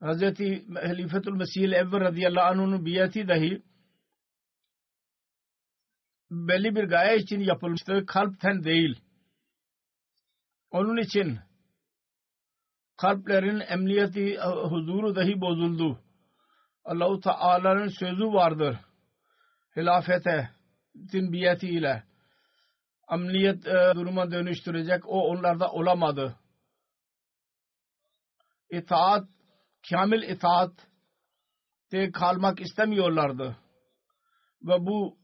Hazreti Halifetul Mesih Evvel radıyallahu anh'ın biyati dahi belli bir gaye için yapılmıştır. Kalpten değil. Onun için kalplerin emniyeti huzuru dahi bozuldu. Allah-u Teala'nın sözü vardır. Hilafete din biyeti ile emniyet e, duruma dönüştürecek. O onlarda olamadı. İtaat kamil itaat te kalmak istemiyorlardı. Ve bu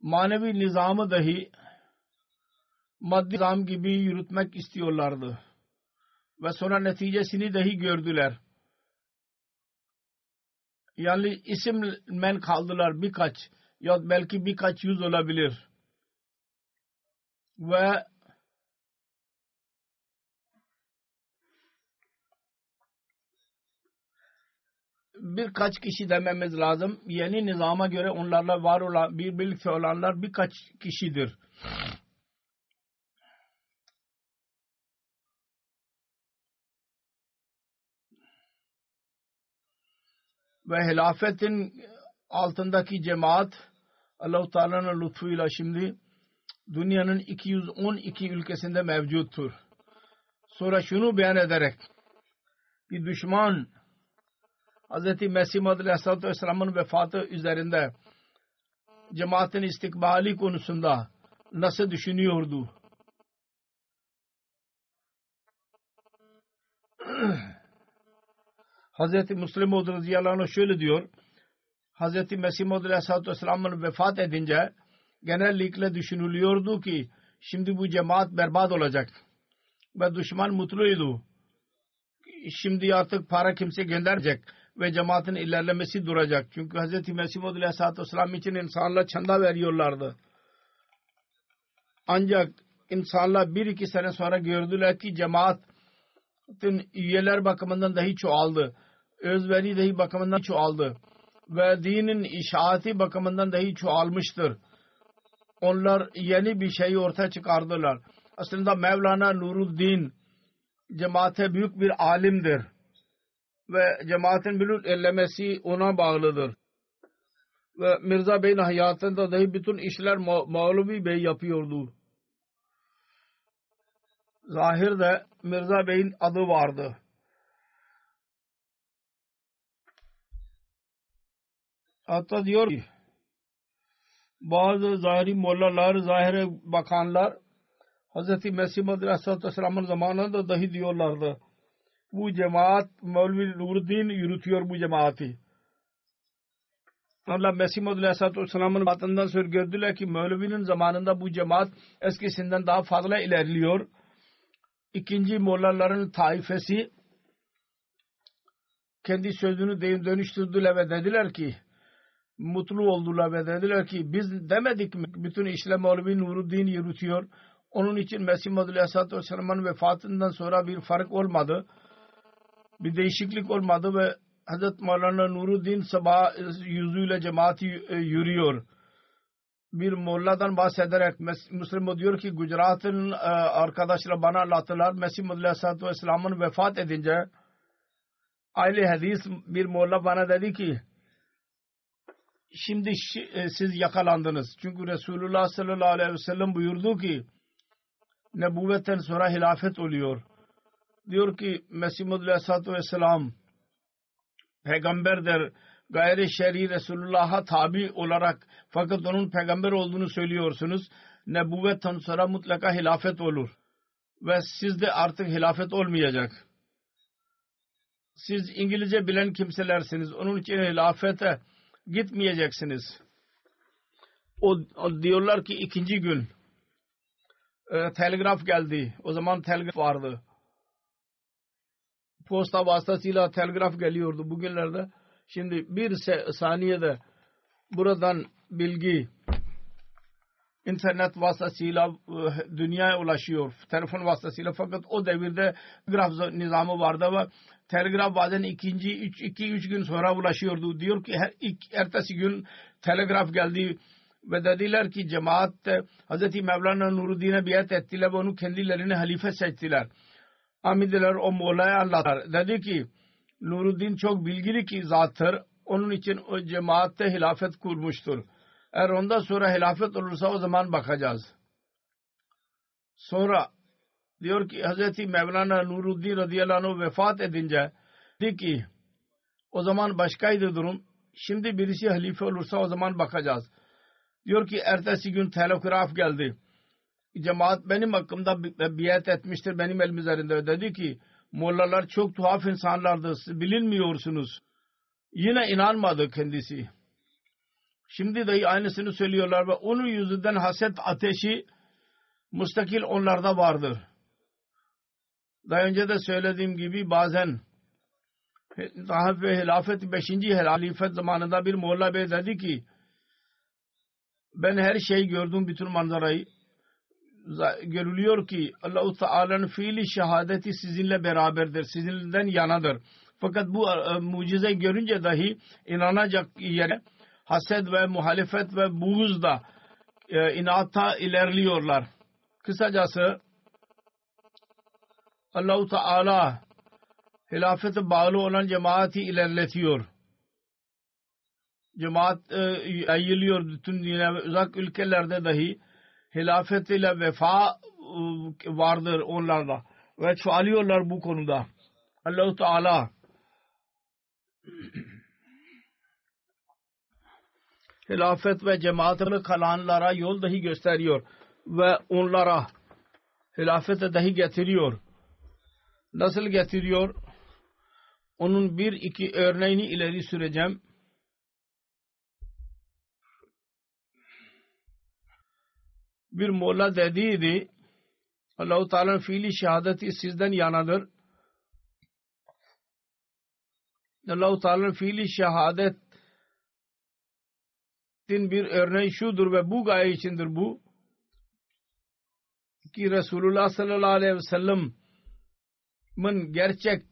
manevi nizamı dahi maddi nizam gibi yürütmek istiyorlardı. Ve sonra neticesini dahi gördüler. Yani isimmen kaldılar birkaç ya belki birkaç yüz olabilir. Ve birkaç kişi dememiz lazım. Yeni nizama göre onlarla var olan, bir birlikte olanlar birkaç kişidir. Ve hilafetin altındaki cemaat Allah-u Teala'nın lütfuyla şimdi dünyanın 212 ülkesinde mevcuttur. Sonra şunu beyan ederek bir düşman Hz. Mesih Muhammed Aleyhisselatü Vesselam'ın vefatı üzerinde cemaatin istikbali konusunda nasıl düşünüyordu? Hz. Müslim radıyallahu anh şöyle diyor. Hz. Mesih Maud Aleyhisselatü Vesselam'ın vefat edince genellikle düşünülüyordu ki şimdi bu cemaat berbat olacak. Ve düşman mutluydu. şimdi artık para kimse gönderecek ve cemaatin ilerlemesi duracak. Çünkü Hz. Mesih Maud Aleyhisselatü Vesselam için insanlar çanda veriyorlardı. Ancak insanlar bir iki sene sonra gördüler ki cemaatin üyeler bakımından dahi çoğaldı. Özveri dahi bakımından çoğaldı. Ve dinin işaati bakımından dahi çoğalmıştır. Onlar yeni bir şeyi ortaya çıkardılar. Aslında Mevlana Nuruddin cemaate büyük bir alimdir. Ve cemaatin büyük ellemesi ona bağlıdır. Ve Mirza Bey'in hayatında dahi bütün işler Mevlevi Bey yapıyordu. Zahirde Mirza Bey'in adı vardı. Hatta diyor ki bazı zahiri mollalar, zahire bakanlar Hz. Mesih Madri Aleyhisselam'ın zamanında dahi diyorlardı. Bu cemaat Mevlevi Nuruddin yürütüyor bu cemaati. Allah Mesih Madri Aleyhisselam'ın batından sonra gördüler ki Mevlevi'nin zamanında bu cemaat eskisinden daha fazla ilerliyor. İkinci mollaların taifesi kendi sözünü dönüştürdüler ve dediler ki mutlu oldular ve dediler ki biz demedik mi bütün işlem Mevlevi Nuruddin yürütüyor. Onun için Mesih Madhu Aleyhisselatü Vesselam'ın vefatından sonra bir fark olmadı. Bir değişiklik olmadı ve Hazret Mevlana Nuruddin sabah yüzüyle cemaati e, yürüyor. Bir molladan bahsederek Müslüman diyor ki Gujarat'ın e, arkadaşları bana anlattılar. Mesih Madhu Aleyhisselatü Vesselam'ın vefat edince aile hadis bir molla bana dedi ki şimdi e, siz yakalandınız. Çünkü Resulullah sallallahu aleyhi ve sellem buyurdu ki nebüvvetten sonra hilafet oluyor. Diyor ki Mesih Muhammed Aleyhisselatü Vesselam peygamberdir. Gayri şer'i Resulullah'a tabi olarak fakat onun peygamber olduğunu söylüyorsunuz. Nebüvvetten sonra mutlaka hilafet olur. Ve sizde artık hilafet olmayacak. Siz İngilizce bilen kimselersiniz. Onun için hilafete gitmeyeceksiniz. O, o diyorlar ki ikinci gün e, telgraf geldi. O zaman telgraf vardı. Posta vasıtasıyla telgraf geliyordu bugünlerde. Şimdi bir saniyede buradan bilgi internet vasıtasıyla e, dünyaya ulaşıyor. Telefon vasıtasıyla fakat o devirde telgraf nizamı vardı ve telgraf bazen ikinci, üç, iki, üç gün sonra ulaşıyordu. Diyor ki her, ilk, ertesi gün telgraf geldi ve dediler ki cemaat Hz. Mevlana Nuruddin'e biat ettiler ve onu kendilerini halife seçtiler. Amidiler o Moğla'ya anlattılar. Dedi ki Nuruddin çok bilgili ki zattır. Onun için o cemaatte hilafet kurmuştur. Eğer ondan sonra hilafet olursa o zaman bakacağız. Sonra diyor ki Hz. Mevlana Nuruddin radıyallahu anh vefat edince dedi ki o zaman başkaydı durum. Şimdi birisi halife olursa o zaman bakacağız. Diyor ki ertesi gün telegraf geldi. Cemaat benim hakkımda biat etmiştir benim elim üzerinde. Dedi ki mollalar çok tuhaf insanlardır. Bilinmiyorsunuz. Yine inanmadı kendisi. Şimdi dahi aynısını söylüyorlar ve onun yüzünden haset ateşi mustakil onlarda vardır. Daha önce de söylediğim gibi bazen daha ve hilafet 5. halifet zamanında bir Molla Bey dedi ki ben her şeyi gördüm bütün manzarayı görülüyor ki Allah-u Teala'nın fiili şehadeti sizinle beraberdir. Sizinden yanadır. Fakat bu e, mucize görünce dahi inanacak yere haset ve muhalefet ve buğuz da e, inata ilerliyorlar. Kısacası Allah-u Teala hilafete bağlı olan cemaati ilerletiyor cemaat e, yayılıyor bütün dünya uzak ülkelerde dahi hilafet ile vefa e, vardır onlarda ve çoğalıyorlar bu konuda. Allah-u Teala hilafet ve cemaatini kalanlara yol dahi gösteriyor ve onlara hilafete dahi getiriyor. Nasıl getiriyor? Onun bir iki örneğini ileri süreceğim. Bir molla dediydi Allah-u Teala'nın fiili şehadeti sizden yanadır. Allah-u Teala'nın fiili şehadetin bir örneği şudur ve bu gaye içindir bu ki Resulullah sallallahu aleyhi ve sellem'in gerçek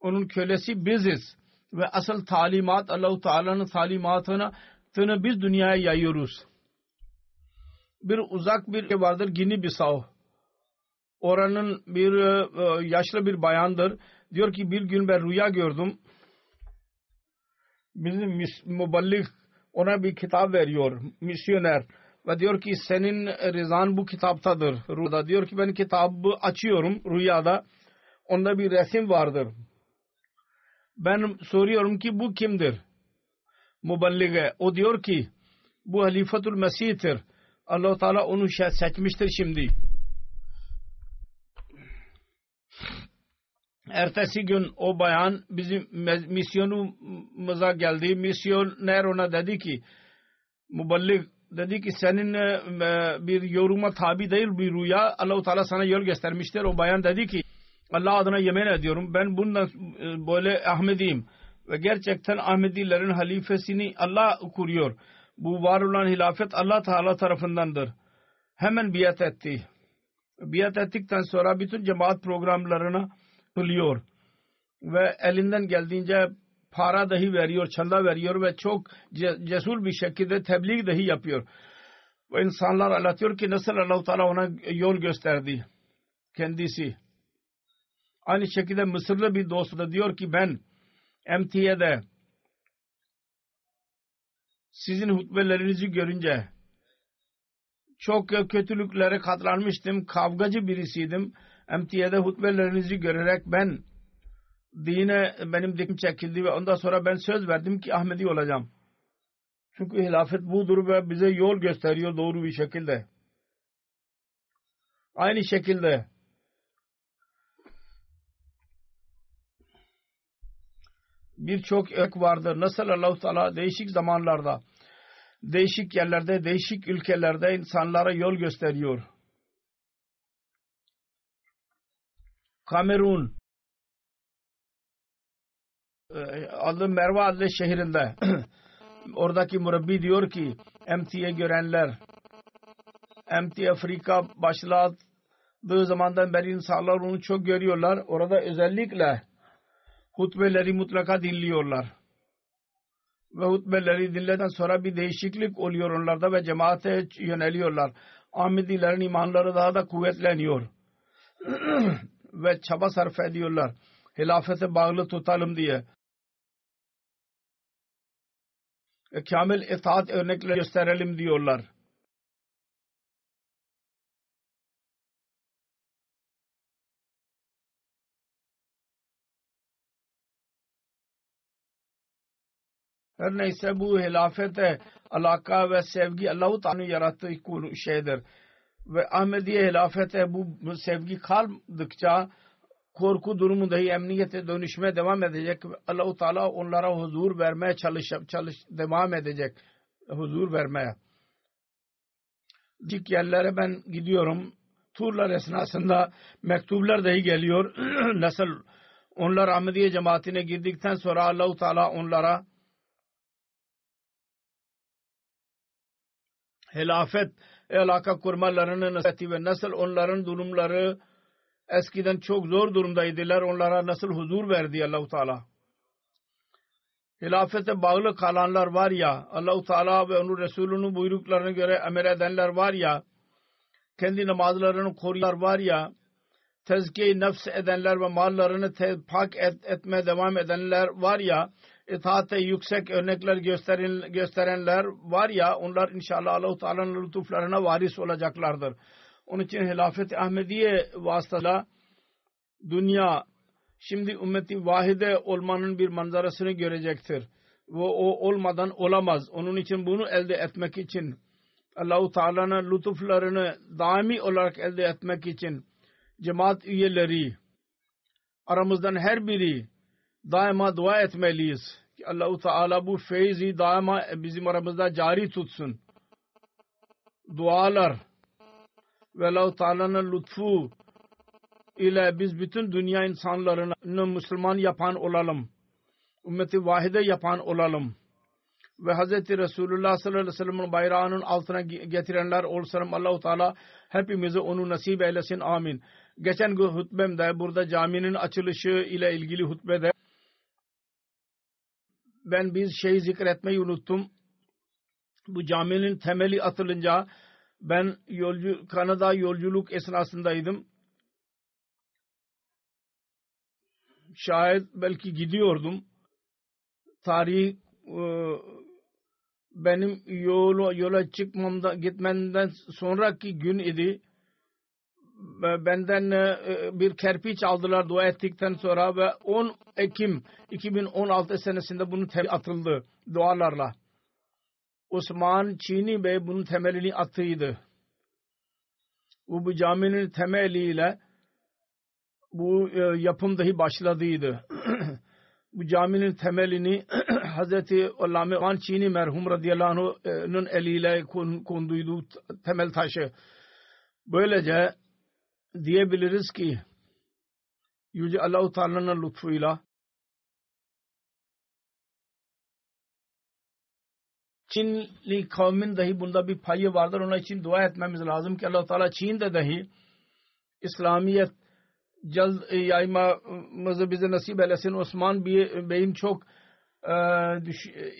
onun kölesi biziz ve asıl talimat Allah-u Teala'nın talimatını tını biz dünyaya yayıyoruz. Bir uzak bir şey vardır Gini Bisav. Oranın bir e, yaşlı bir bayandır. Diyor ki bir gün ben rüya gördüm. Bizim muballik ona bir kitap veriyor. Misyoner. Ve diyor ki senin rızan bu kitaptadır. Rüyada diyor ki ben kitabı açıyorum rüyada. Onda bir resim vardır. Ben soruyorum ki bu kimdir? Muballige. O diyor ki bu Halifatul Mesih'tir. Allah Teala onu seçmiştir şimdi. Ertesi gün o bayan bizim misyonumuza geldi. Misyoner ona dedi ki muballik dedi ki senin e, bir yoruma tabi değil bir rüya Allah-u Teala sana yol göstermiştir. O bayan dedi ki Allah adına yemin ediyorum ben bundan e, böyle Ahmediyim ve gerçekten Ahmedilerin halifesini Allah kuruyor. Bu var olan hilafet Allah Teala tarafındandır. Hemen biat etti. Biat ettikten sonra bütün cemaat programlarına kılıyor. Ve elinden geldiğince para dahi veriyor, çanda veriyor ve çok cesur bir şekilde tebliğ dahi yapıyor. Ve insanlar anlatıyor ki nasıl Allah-u Teala ona yol gösterdi. Kendisi. Aynı şekilde Mısırlı bir dost da diyor ki ben MT'de sizin hutbelerinizi görünce çok kötülüklere katlanmıştım. Kavgacı birisiydim. MT'de hutbelerinizi görerek ben dine benim dikim çekildi ve ondan sonra ben söz verdim ki Ahmedi olacağım. Çünkü hilafet budur ve bize yol gösteriyor doğru bir şekilde. Aynı şekilde birçok örnek vardır. Nasıl Allah-u Teala değişik zamanlarda, değişik yerlerde, değişik ülkelerde insanlara yol gösteriyor. Kamerun e, adı Merve adlı şehrinde oradaki murabbi diyor ki MT'ye görenler MT Afrika başladığı zamandan beri insanlar onu çok görüyorlar. Orada özellikle hutbeleri mutlaka dinliyorlar. Ve hutbeleri dinleden sonra bir değişiklik oluyor onlarda ve cemaate yöneliyorlar. Ahmedilerin imanları daha da kuvvetleniyor. ve çaba sarf ediyorlar. Hilafete bağlı tutalım diye. E, kamil itaat örnekleri gösterelim diyorlar. Her neyse bu hilafete alaka ve sevgi Allah-u Teala'nın yarattığı şeydir. Ve Ahmediye hilafete bu sevgi kaldıkça korku durumu dahi emniyete dönüşmeye devam edecek. Allah-u Teala onlara huzur vermeye çalış, çalış devam edecek. Huzur vermeye. Dik yerlere ben gidiyorum. Turlar esnasında mektuplar dahi geliyor. Nasıl onlar Ahmediye cemaatine girdikten sonra Allah-u Teala onlara hilafet alaka kurmalarını nasıl ve nasıl onların durumları eskiden çok zor durumdaydılar. Onlara nasıl huzur verdi Allahu Teala. Hilafete bağlı kalanlar var ya Allahu Teala ve onun Resulünün buyruklarına göre emir edenler var ya kendi namazlarını koruyanlar var ya tezkiye nefs edenler ve mallarını pak et, etmeye devam edenler var ya itaate yüksek örnekler gösteren, gösterenler var ya onlar inşallah Allah-u Teala'nın lütuflarına varis olacaklardır. Onun için hilafet Ahmediye vasıtasıyla dünya şimdi ümmeti vahide olmanın bir manzarasını görecektir. Ve o olmadan olamaz. Onun için bunu elde etmek için Allah-u Teala'nın lütuflarını daimi olarak elde etmek için cemaat üyeleri aramızdan her biri daima dua etmeliyiz. Ki Allah-u Teala bu feyzi daima bizim aramızda cari tutsun. Dualar ve Allah-u Teala'nın lütfu ile biz bütün dünya insanlarını Müslüman yapan olalım. Ümmeti vahide yapan olalım. Ve Hz. Resulullah sallallahu aleyhi ve sellem'in bayrağının altına getirenler olsun. Allah-u Teala hepimize onu nasip eylesin. Amin. Geçen gün hutbemde burada caminin açılışı ile ilgili hutbede ben bir şey zikretmeyi unuttum. Bu caminin temeli atılınca ben yolcu, Kanada yolculuk esnasındaydım. Şayet belki gidiyordum. Tarih e, benim yola, yola çıkmamda gitmenden sonraki gün idi. Benden e, bir kerpiç aldılar dua ettikten sonra ve 10 Ekim 2016 senesinde bunun temeli atıldı dualarla. Osman Çini Bey bunun temelini attıydı. Bu, bu caminin temeliyle bu e, yapım dahi başladıydı. bu caminin temelini Hazreti Allame Van Çini merhum radıyallahu anh'ın eliyle konduydu temel taşı. Böylece diyebiliriz ki Yüce Allah-u Teala'nın lütfuyla Çinli kavmin dahi bunda bir payı vardır. Onun için dua etmemiz lazım ki allah Teala Çin'de dahi İslamiyet cald yaymamızı bize nasip eylesin. Osman Bey'in çok e, düş,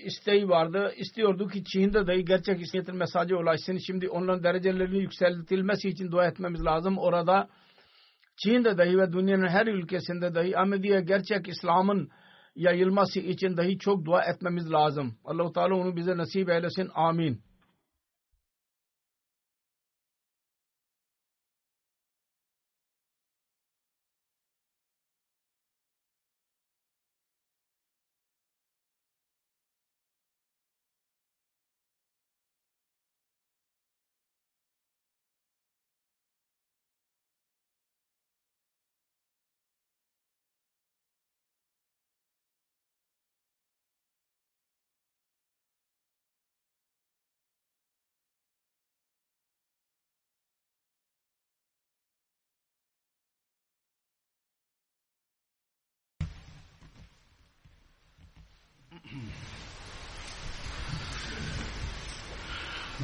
isteği vardı. İstiyordu ki Çin'de dahi gerçek İslamiyet'in mesajı ulaşsın. Şimdi onların derecelerinin yükseltilmesi için dua etmemiz lazım. Orada Çin'de dahi ve dünyanın her ülkesinde dahi Ahmediye gerçek İslam'ın yayılması için dahi çok dua etmemiz lazım. Allah-u Teala onu bize nasip eylesin. Amin.